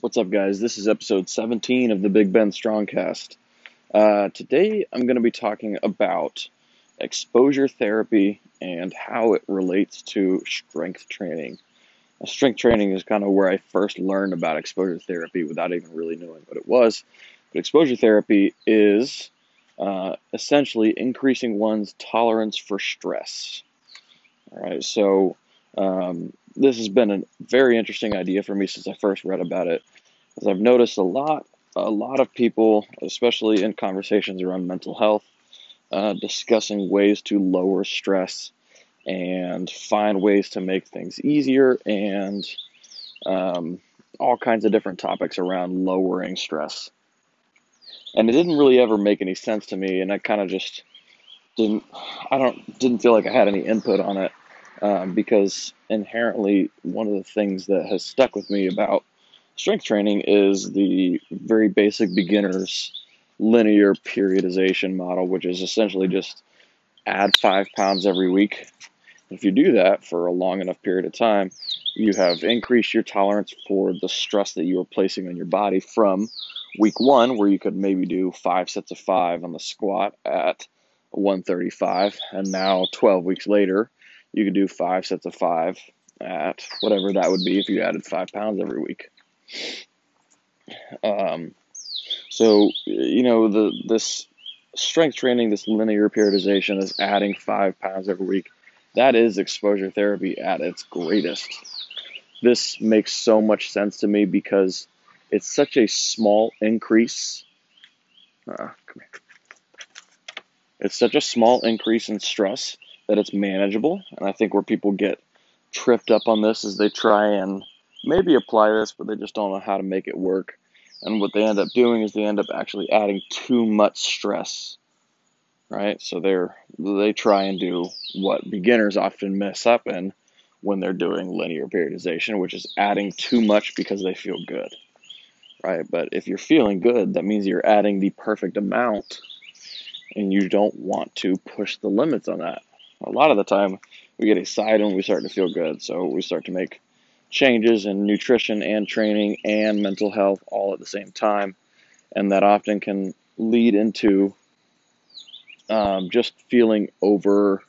What's up, guys? This is episode 17 of the Big Bend Strongcast. Uh, today, I'm going to be talking about exposure therapy and how it relates to strength training. Now, strength training is kind of where I first learned about exposure therapy without even really knowing what it was. But exposure therapy is uh, essentially increasing one's tolerance for stress. All right, so um, this has been a very interesting idea for me since I first read about it, as I've noticed a lot, a lot of people, especially in conversations around mental health, uh, discussing ways to lower stress and find ways to make things easier and um, all kinds of different topics around lowering stress. And it didn't really ever make any sense to me, and I kind of just didn't. I don't didn't feel like I had any input on it um, because inherently one of the things that has stuck with me about strength training is the very basic beginners linear periodization model, which is essentially just add five pounds every week. If you do that for a long enough period of time, you have increased your tolerance for the stress that you are placing on your body from week one, where you could maybe do five sets of five on the squat at 135, and now 12 weeks later, you could do five sets of five at whatever that would be if you added five pounds every week. Um, so you know the this strength training, this linear periodization, is adding five pounds every week. That is exposure therapy at its greatest. This makes so much sense to me because it's such a small increase. Uh, it's such a small increase in stress that it's manageable. And I think where people get tripped up on this is they try and maybe apply this, but they just don't know how to make it work. And what they end up doing is they end up actually adding too much stress, right? So they're they try and do what beginners often mess up in when they're doing linear periodization, which is adding too much because they feel good, right? But if you're feeling good, that means you're adding the perfect amount, and you don't want to push the limits on that a lot of the time we get excited when we start to feel good. So we start to make changes in nutrition and training and mental health all at the same time. And that often can lead into um, just feeling over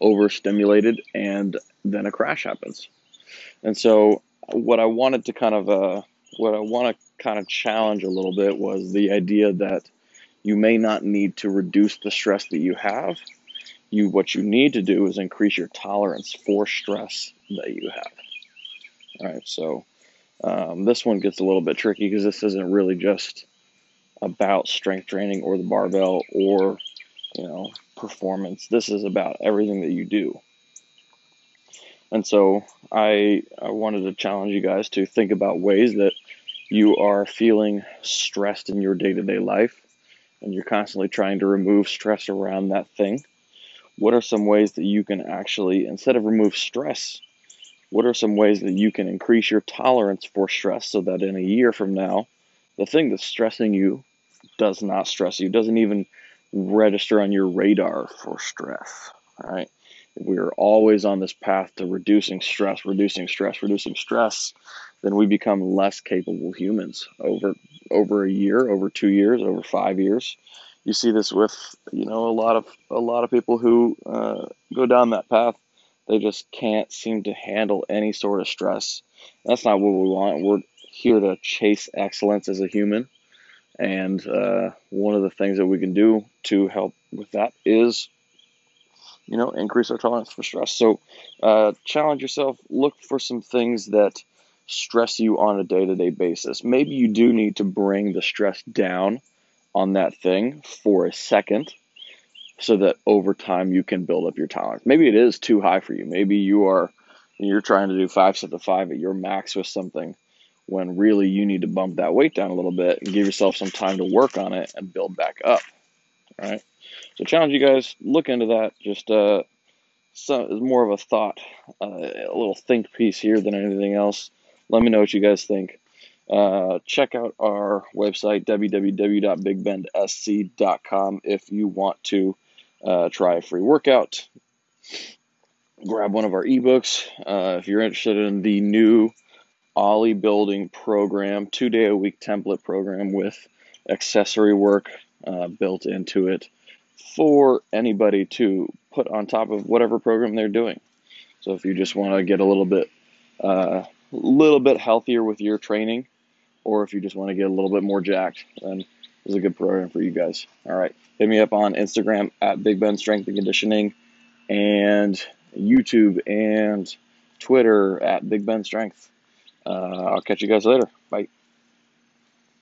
overstimulated and then a crash happens. And so what I wanted to kind of uh, what I want to kind of challenge a little bit was the idea that you may not need to reduce the stress that you have you what you need to do is increase your tolerance for stress that you have. All right, so um, this one gets a little bit tricky because this isn't really just about strength training or the barbell or you know performance. This is about everything that you do. And so I I wanted to challenge you guys to think about ways that you are feeling stressed in your day-to-day life and you're constantly trying to remove stress around that thing what are some ways that you can actually, instead of remove stress, what are some ways that you can increase your tolerance for stress so that in a year from now, the thing that's stressing you does not stress you, doesn't even register on your radar for stress. Right. If we are always on this path to reducing stress, reducing stress, reducing stress, then we become less capable humans over over a year, over two years, over five years you see this with you know a lot of a lot of people who uh, go down that path. They just can't seem to handle any sort of stress. That's not what we want. We're here to chase excellence as a human, and uh, one of the things that we can do to help with that is you know increase our tolerance for stress. So uh, challenge yourself. Look for some things that stress you on a day-to-day basis. Maybe you do need to bring the stress down on that thing for a second so that over time you can build up your tolerance. Maybe it is too high for you. Maybe you are you're trying to do five sets of five at your max with something when really you need to bump that weight down a little bit and give yourself some time to work on it and build back up. All right. So challenge you guys, look into that. Just uh so it's more of a thought, uh, a little think piece here than anything else. Let me know what you guys think. Uh, check out our website, www.bigbendsc.com, if you want to uh, try a free workout. Grab one of our ebooks. Uh, if you're interested in the new Ollie building program, two day a week template program with accessory work uh, built into it for anybody to put on top of whatever program they're doing. So if you just want to get a little bit, a uh, little bit healthier with your training, or if you just want to get a little bit more jacked, then this is a good program for you guys. All right, hit me up on Instagram at Big Bend Strength and Conditioning, and YouTube and Twitter at Big Bend Strength. Uh, I'll catch you guys later.